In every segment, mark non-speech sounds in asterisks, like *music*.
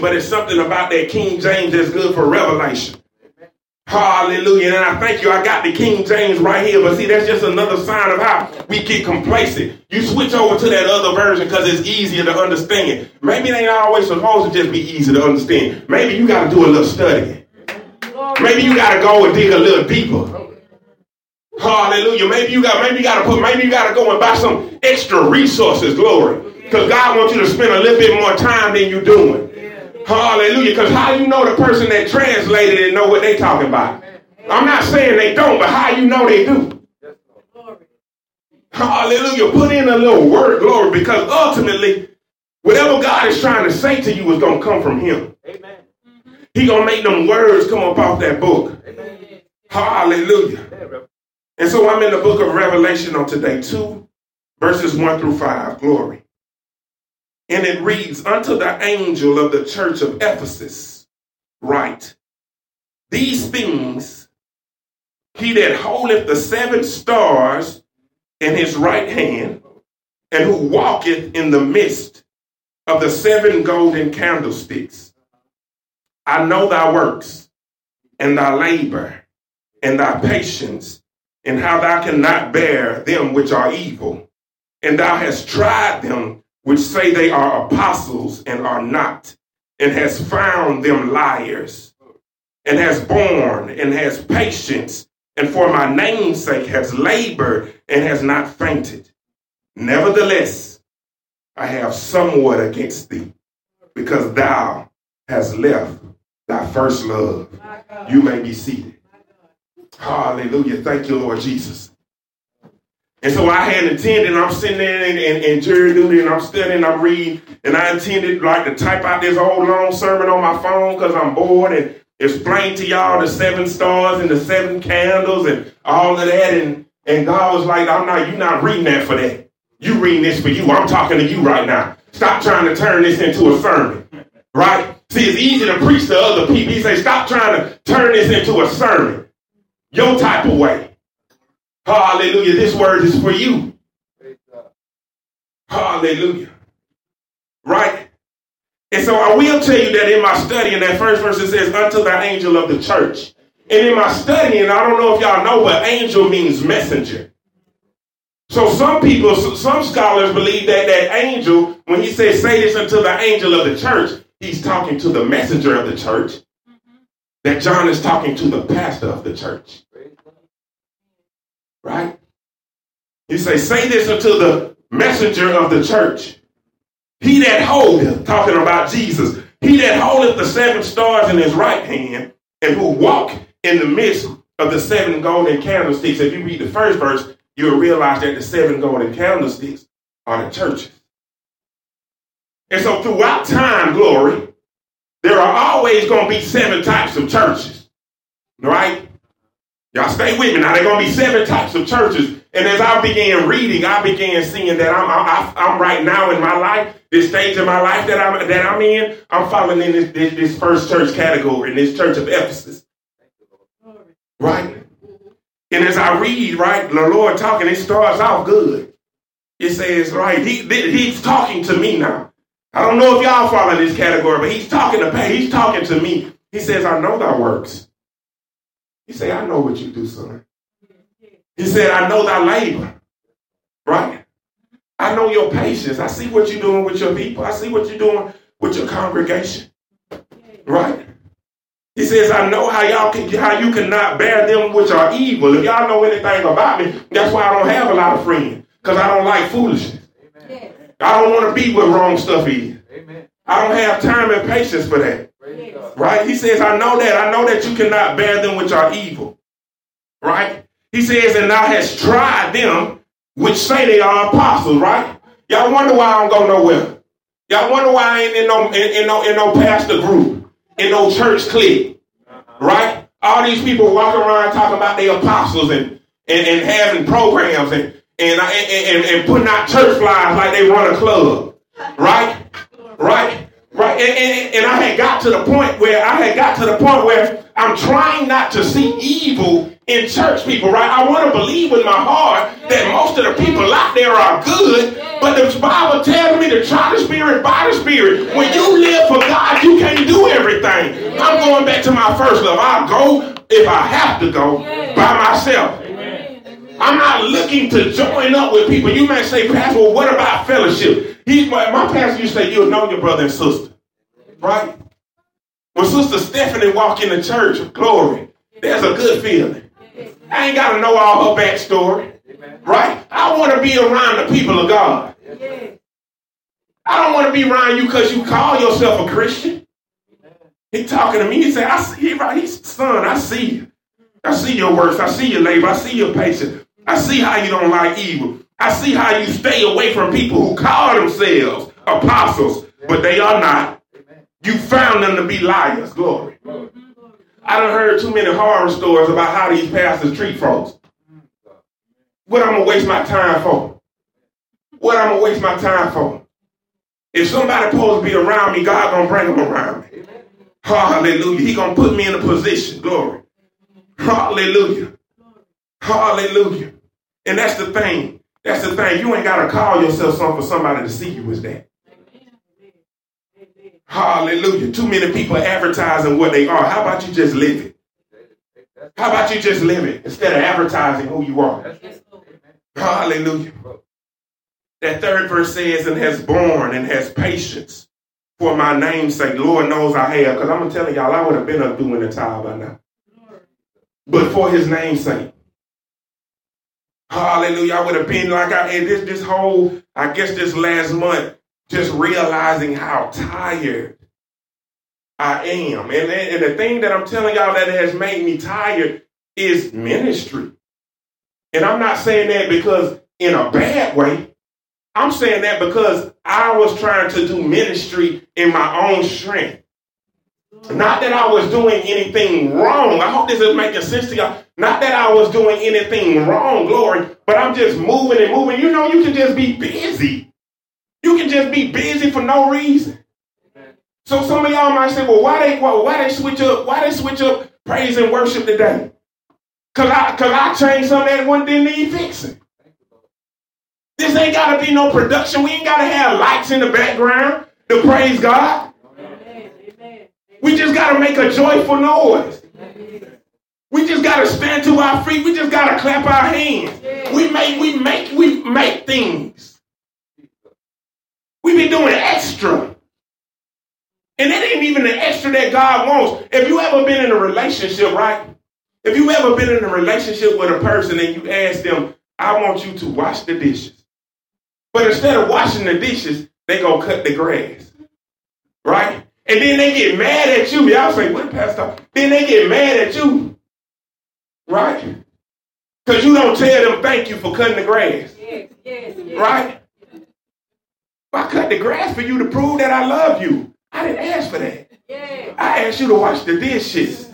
but it's something about that King James that's good for revelation. Hallelujah. And I thank you. I got the King James right here. But see, that's just another sign of how we get complacent. You switch over to that other version because it's easier to understand. Maybe it ain't always supposed to just be easy to understand. Maybe you got to do a little studying. Maybe you got to go and dig a little deeper. Hallelujah. Maybe you got maybe you got to put maybe you got to go and buy some extra resources. Glory. Because God wants you to spend a little bit more time than you're doing. Hallelujah. Because how you know the person that translated and know what they talking about? I'm not saying they don't, but how you know they do? Hallelujah. Put in a little word, glory, because ultimately, whatever God is trying to say to you is going to come from Him. Amen. He going to make them words come up off that book. Amen. Hallelujah. And so I'm in the book of Revelation on today, 2 verses 1 through 5. Glory. And it reads, Unto the angel of the church of Ephesus, write, These things he that holdeth the seven stars in his right hand, and who walketh in the midst of the seven golden candlesticks. I know thy works, and thy labor, and thy patience, and how thou cannot bear them which are evil. And thou hast tried them which say they are apostles and are not, and has found them liars, and has borne and has patience, and for my name's sake has labored and has not fainted. Nevertheless, I have somewhat against thee, because thou hast left thy first love. You may be seated. Hallelujah. Thank you, Lord Jesus. And so I had intended, I'm sitting there and, and, and jury duty and I'm studying, I'm reading, and I intended like to type out this whole long sermon on my phone because I'm bored and explain to y'all the seven stars and the seven candles and all of that. And, and God was like, I'm not, you're not reading that for that. You reading this for you. I'm talking to you right now. Stop trying to turn this into a sermon. Right? See, it's easy to preach to other people. He say, stop trying to turn this into a sermon. Your type of way. Hallelujah. This word is for you. Hallelujah. Right? And so I will tell you that in my study, in that first verse, it says, unto the angel of the church. And in my study, and I don't know if y'all know, but angel means messenger. So some people, some scholars believe that that angel, when he says, say this unto the angel of the church, he's talking to the messenger of the church. Mm-hmm. That John is talking to the pastor of the church. Right? He say, say this unto the messenger of the church. He that holdeth, talking about Jesus, he that holdeth the seven stars in his right hand and who walk in the midst of the seven golden candlesticks. If you read the first verse, you'll realize that the seven golden candlesticks are the churches. And so throughout time, glory, there are always going to be seven types of churches. Right? Y'all stay with me. Now, there are going to be seven types of churches. And as I began reading, I began seeing that I'm, I'm right now in my life, this stage of my life that I'm, that I'm in, I'm falling in this, this, this first church category, in this church of Ephesus. Right? And as I read, right, the Lord talking, it starts off good. It says, right, he, he's talking to me now. I don't know if y'all fall in this category, but he's talking to He's talking to me. He says, I know thy works. He said, I know what you do, son. He said, I know thy labor. Right? I know your patience. I see what you're doing with your people. I see what you're doing with your congregation. Right? He says, I know how y'all can how you cannot bear them which are evil. If y'all know anything about me, that's why I don't have a lot of friends. Because I don't like foolishness. Amen. I don't want to be where wrong stuff is. Amen. I don't have time and patience for that. Right? He says, I know that. I know that you cannot bear them which are evil. Right? He says, and thou hast tried them which say they are apostles, right? Y'all wonder why I don't go nowhere. Y'all wonder why I ain't in no, in, in no, in no pastor group, in no church clique, right? All these people walking around talking about their apostles and, and, and having programs and, and, and, and, putting out church flyers like they run a club, right? Right? Right? And, and, and, I had got to the point where I had got to the point where I'm trying not to see evil in church people, right? I want to believe with my heart that most of the people out there are good, but the Bible tells me to try the spirit by the spirit. When you live for God, you can't do everything. I'm going back to my first love. I'll go if I have to go by myself. I'm not looking to join up with people. You may say, Pastor, well, what about fellowship? He, my, my pastor used to say, you'll know your brother and sister. Right? When Sister Stephanie walk in the church, glory, there's a good feeling. I ain't got to know all her backstory. Right? I want to be around the people of God. I don't want to be around you because you call yourself a Christian. He talking to me. He said, I see, he, right, he's son, I see you. I see your works. I see your labor. I see your patience. I see how you don't like evil. I see how you stay away from people who call themselves apostles, but they are not. You found them to be liars. Glory. I done heard too many horror stories about how these pastors treat folks. What I'm gonna waste my time for? What I'm gonna waste my time for? If somebody supposed to be around me, God gonna bring them around me. Hallelujah. He gonna put me in a position. Glory. Hallelujah. Hallelujah. And that's the thing. That's the thing. You ain't got to call yourself something for somebody to see you as that. Hallelujah. Too many people advertising what they are. How about you just live it? How about you just live it instead of advertising who you are? Hallelujah. That third verse says, and has borne and has patience for my name's sake. Lord knows I have, because I'm telling y'all, I would have been up doing the time by now. But for his name's sake. Hallelujah. I would have been like I had this this whole, I guess this last month, just realizing how tired I am. And, and the thing that I'm telling y'all that has made me tired is ministry. And I'm not saying that because in a bad way. I'm saying that because I was trying to do ministry in my own strength. Not that I was doing anything wrong. I hope this is making sense to y'all. Not that I was doing anything wrong, glory, but I'm just moving and moving. You know, you can just be busy. You can just be busy for no reason. So some of y'all might say, well, why they why, why they switch up? Why they switch up praise and worship today? Cause I cause I changed something that one didn't need fixing. This ain't gotta be no production. We ain't gotta have lights in the background to praise God. We just got to make a joyful noise. We just got to stand to our feet. We just got to clap our hands. We make, we make, we make things. We be doing extra. And that ain't even the extra that God wants. If you ever been in a relationship, right? If you ever been in a relationship with a person and you ask them, I want you to wash the dishes. But instead of washing the dishes, they go cut the grass. Right? And then they get mad at you. Y'all say, what, Pastor? Then they get mad at you. Right? Because you don't tell them thank you for cutting the grass. Yes, yes, yes. Right? I cut the grass for you to prove that I love you. I didn't ask for that. Yes. I asked you to wash the dishes.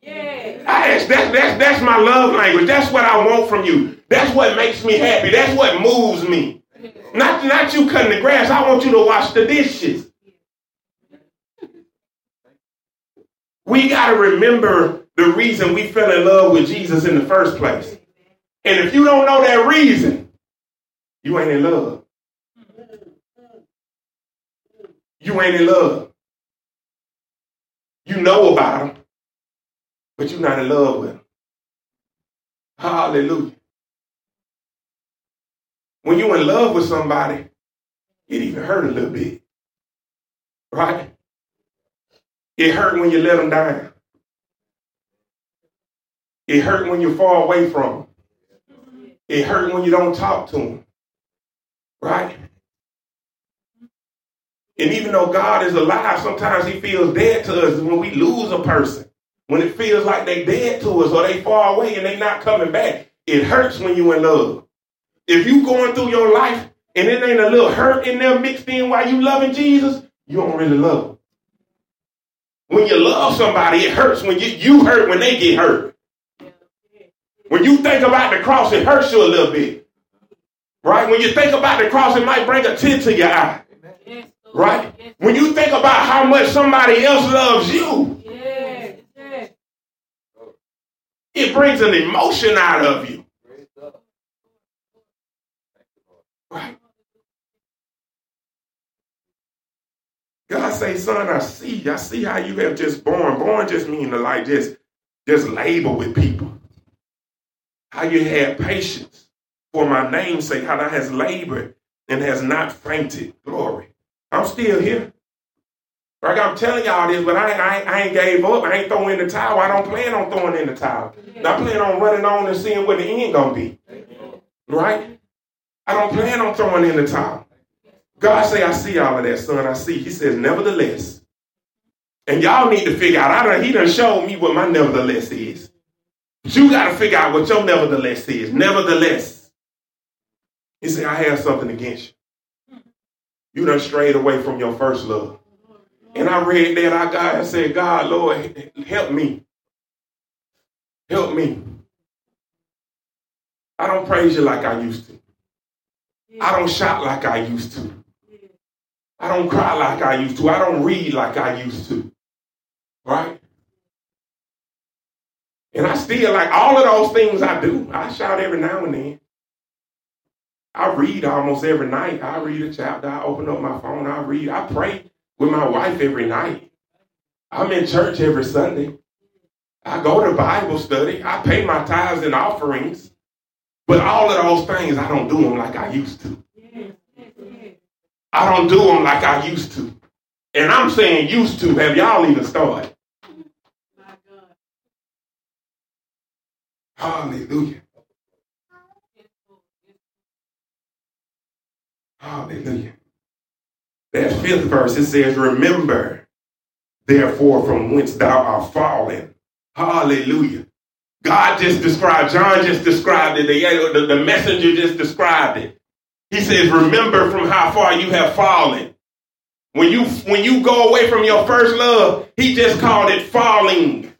Yes. I asked that, that's that's my love language. That's what I want from you. That's what makes me happy. That's what moves me. Not, not you cutting the grass. I want you to wash the dishes. We got to remember the reason we fell in love with Jesus in the first place. And if you don't know that reason, you ain't in love. You ain't in love. You know about him, but you're not in love with him. Hallelujah. When you're in love with somebody, it even hurt a little bit. Right? It hurt when you let them down. It hurt when you're far away from them. It hurt when you don't talk to them. Right? And even though God is alive, sometimes he feels dead to us when we lose a person. When it feels like they dead to us or they far away and they not coming back. It hurts when you in love. If you going through your life and it ain't a little hurt in there mixed in while you loving Jesus, you don't really love. When you love somebody, it hurts when you, you hurt when they get hurt. When you think about the cross, it hurts you a little bit. Right? When you think about the cross, it might bring a tear to your eye. Right? When you think about how much somebody else loves you, it brings an emotion out of you. Right? God say, son, I see. I see how you have just born. Born just mean to like just, just labor with people. How you have patience for my name's sake, how that has labored and has not fainted. Glory. I'm still here. Like I'm telling y'all this, but I, I, I ain't gave up. I ain't throwing in the towel. I don't plan on throwing in the towel. I plan on running on and seeing what the end gonna be. Right? I don't plan on throwing in the towel. God say, I see all of that, son. I see. He says, nevertheless. And y'all need to figure out, I don't, he done showed me what my nevertheless is. You got to figure out what your nevertheless is. Nevertheless. He said, I have something against you. You done strayed away from your first love. And I read that I got and said, God, Lord, help me. Help me. I don't praise you like I used to. I don't shout like I used to. I don't cry like I used to. I don't read like I used to. Right? And I still like all of those things I do. I shout every now and then. I read almost every night. I read a chapter. I open up my phone. I read. I pray with my wife every night. I'm in church every Sunday. I go to Bible study. I pay my tithes and offerings. But all of those things, I don't do them like I used to. I don't do them like I used to. And I'm saying used to. Have y'all even started? Hallelujah. Hallelujah. That fifth verse, it says, Remember, therefore, from whence thou art fallen. Hallelujah. God just described, John just described it, the, the, the messenger just described it. He says, remember from how far you have fallen. When you when you go away from your first love, he just called it falling.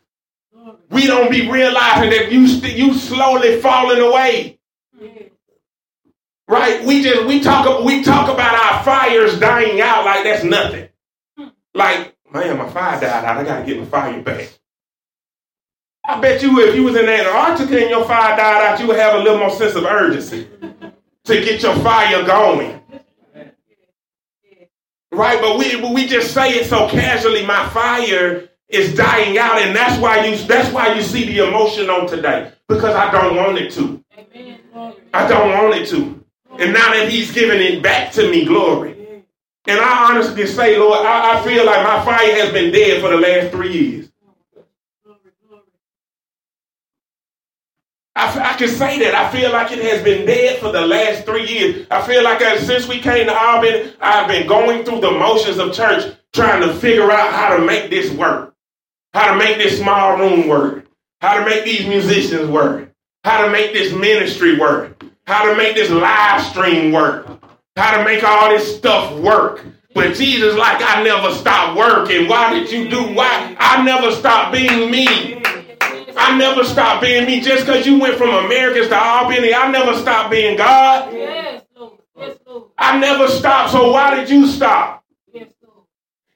We don't be realizing that you you slowly falling away. Right? We just we talk we talk about our fires dying out like that's nothing. Like, man, my fire died out. I gotta get my fire back. I bet you if you was in Antarctica and your fire died out, you would have a little more sense of urgency to get your fire going. Right, but we we just say it so casually. My fire is dying out, and that's why you that's why you see the emotion on today because I don't want it to. I don't want it to, and now that He's giving it back to me, glory. And I honestly say, Lord, I, I feel like my fire has been dead for the last three years. I, I, can say that. I feel like it has been dead for the last three years. I feel like uh, since we came to Albany, I've been going through the motions of church, trying to figure out how to make this work, how to make this small room work, how to make these musicians work, how to make this ministry work, how to make this live stream work, how to make all this stuff work. But Jesus, like, I never stopped working. Why did you do? Why? I never stopped being me. I never stopped being me just because you went from Americus to Albany. I never stopped being God. Yes, Lord. Yes, Lord. I never stopped. So why did you stop?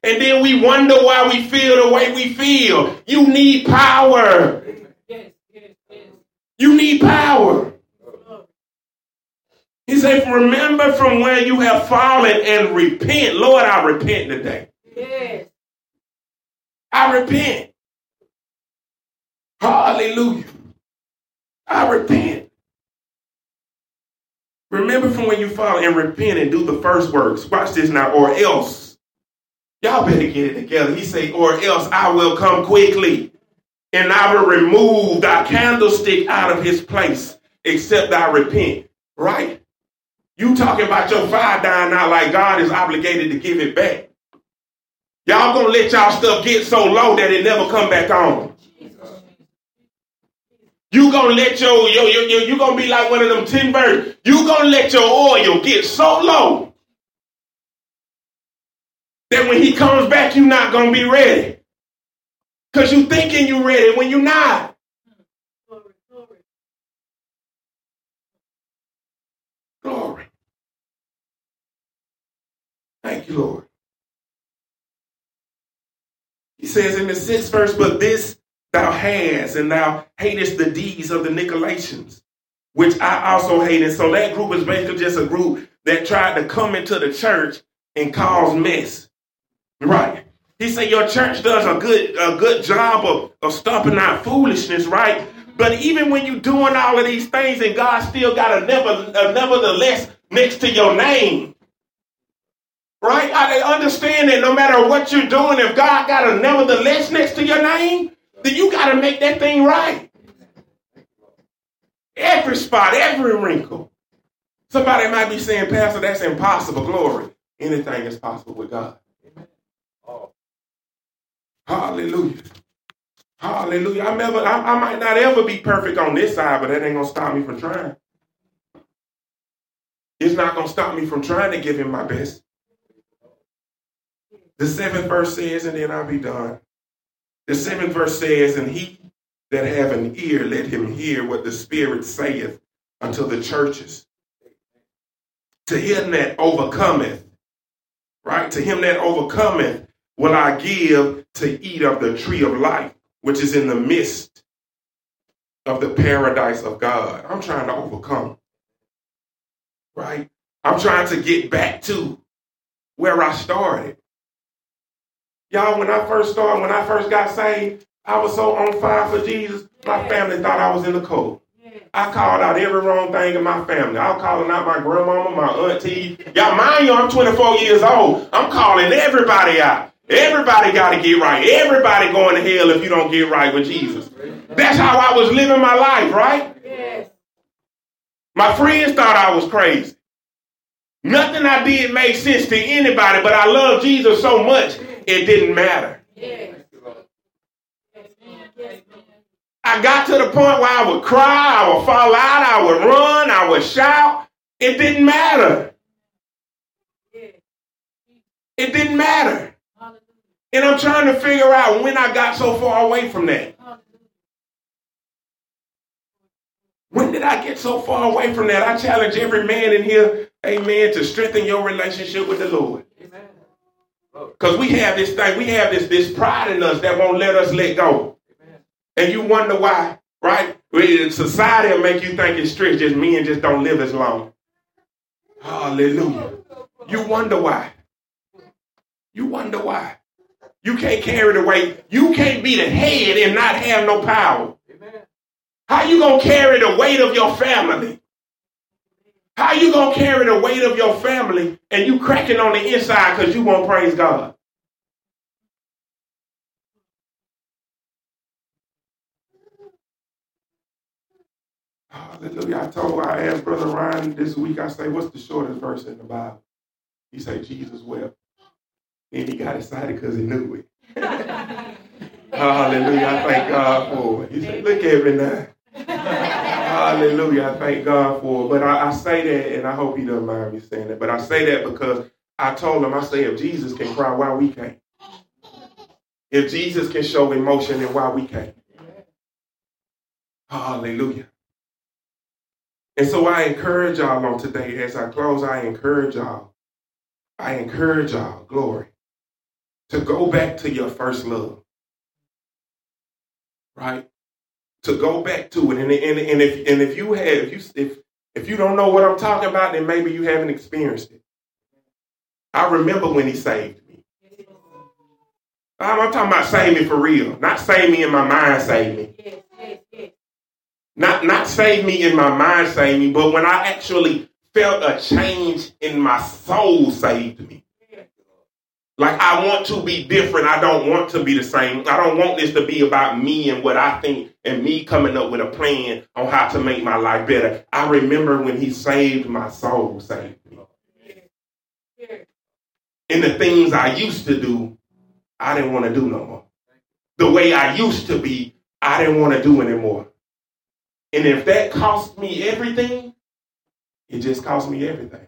And then we wonder why we feel the way we feel. You need power. You need power. He said, remember from where you have fallen and repent. Lord, I repent today. I repent. Hallelujah. I repent. Remember from when you fall and repent and do the first works. Watch this now, or else. Y'all better get it together. He say, or else I will come quickly and I will remove thy candlestick out of his place, except I repent. Right? You talking about your fire dying out like God is obligated to give it back. Y'all gonna let y'all stuff get so low that it never come back on. You gonna let your, your, your, your you gonna be like one of them tin birds. You gonna let your oil get so low that when he comes back, you're not gonna be ready. Cause you thinking you're ready when you're not. Glory, glory. Glory. Thank you, Lord. He says in the sixth verse, but this thou hast, and thou hatest the deeds of the Nicolaitans, which I also hated. So that group is basically just a group that tried to come into the church and cause mess. Right. He said your church does a good a good job of, of stomping out foolishness, right? But even when you're doing all of these things and God still got a, never, a nevertheless next to your name, right? I understand that no matter what you're doing, if God got a nevertheless next to your name, then you got to make that thing right. Every spot, every wrinkle. Somebody might be saying, Pastor, that's impossible. Glory. Anything is possible with God. Hallelujah. Hallelujah. I never, I, I might not ever be perfect on this side, but that ain't gonna stop me from trying. It's not gonna stop me from trying to give him my best. The seventh verse says, and then I'll be done. The seventh verse says, and he that have an ear, let him hear what the Spirit saith unto the churches. To him that overcometh, right? To him that overcometh will I give to eat of the tree of life, which is in the midst of the paradise of God. I'm trying to overcome, right? I'm trying to get back to where I started. Y'all, when I first started, when I first got saved, I was so on fire for Jesus, my family thought I was in the cold. I called out every wrong thing in my family. I was calling out my grandmama, my auntie. Y'all, mind you, I'm 24 years old. I'm calling everybody out. Everybody got to get right. Everybody going to hell if you don't get right with Jesus. That's how I was living my life, right? Yes. My friends thought I was crazy. Nothing I did made sense to anybody, but I love Jesus so much it didn't matter. I got to the point where I would cry, I would fall out, I would run, I would shout. It didn't matter. It didn't matter. And I'm trying to figure out when I got so far away from that. When did I get so far away from that? I challenge every man in here, amen, to strengthen your relationship with the Lord. Because we have this thing, we have this, this pride in us that won't let us let go. And you wonder why, right? Society will make you think it's strict, just men just don't live as long. Hallelujah. You wonder why. You wonder why. You can't carry the weight. You can't be the head and not have no power. Amen. How you gonna carry the weight of your family? How you gonna carry the weight of your family and you cracking on the inside because you won't praise God? Hallelujah. I told I asked Brother Ryan this week, I say, what's the shortest verse in the Bible? He said, Jesus wept. And he got excited because he knew it. *laughs* Hallelujah. I thank God for it. He said, look me now. Hallelujah. I thank God for it. But I, I, say that, and I hope he doesn't mind me saying that, but I say that because I told him, I say, if Jesus can cry, why we can't? If Jesus can show emotion, then why we can't? Hallelujah. And so I encourage y'all on today, as I close, I encourage y'all. I encourage y'all, glory, to go back to your first love. Right? to go back to it. And, and, and if and if you have if you if if you don't know what I'm talking about, then maybe you haven't experienced it. I remember when he saved me. I'm, talking about save me for real. Not save me in my mind, save me. Not not save me in my mind, save me, but when I actually felt a change in my soul saved me. Like I want to be different. I don't want to be the same. I don't want this to be about me and what I think and me coming up with a plan on how to make my life better. I remember when he saved my soul, saved me. And the things I used to do, I didn't want to do no more. The way I used to be, I didn't want to do anymore. And if that cost me everything, it just cost me everything.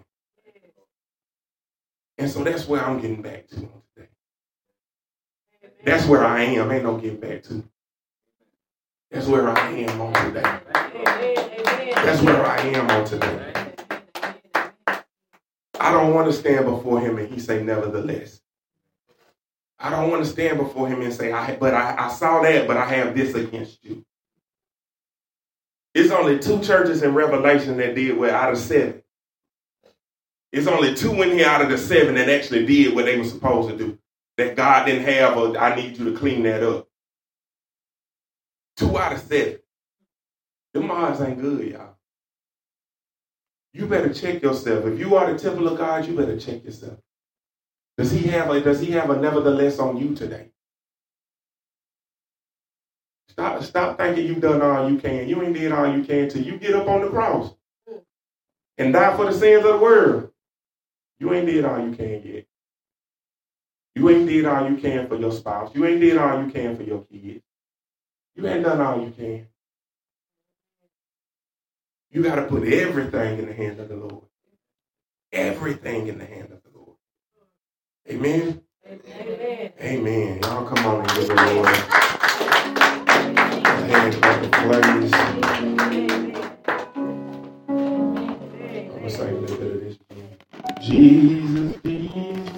And so that's where I'm getting back to today. That's where I am. Ain't no getting back to. That's where I am on today. That's where I am on today. I don't want to stand before him and he say, nevertheless. I don't want to stand before him and say, I, but I, I saw that, but I have this against you. It's only two churches in Revelation that did well out of seven. It's only two in here out of the seven that actually did what they were supposed to do. that God didn't have, or I need you to clean that up. Two out of seven. Them odds ain't good, y'all. You better check yourself. If you are the temple of God, you better check yourself. Does he have a does he have a nevertheless on you today? Stop, stop thinking you've done all you can. You ain't did all you can till you get up on the cross and die for the sins of the world. You ain't did all you can yet. You ain't did all you can for your spouse. You ain't did all you can for your kids. You ain't done all you can. You got to put everything in the hands of the Lord. Everything in the hand of the Lord. Amen. Amen. Amen. Y'all come on and give the Lord a hand. I'm going to sing a little bit of this. Jesus.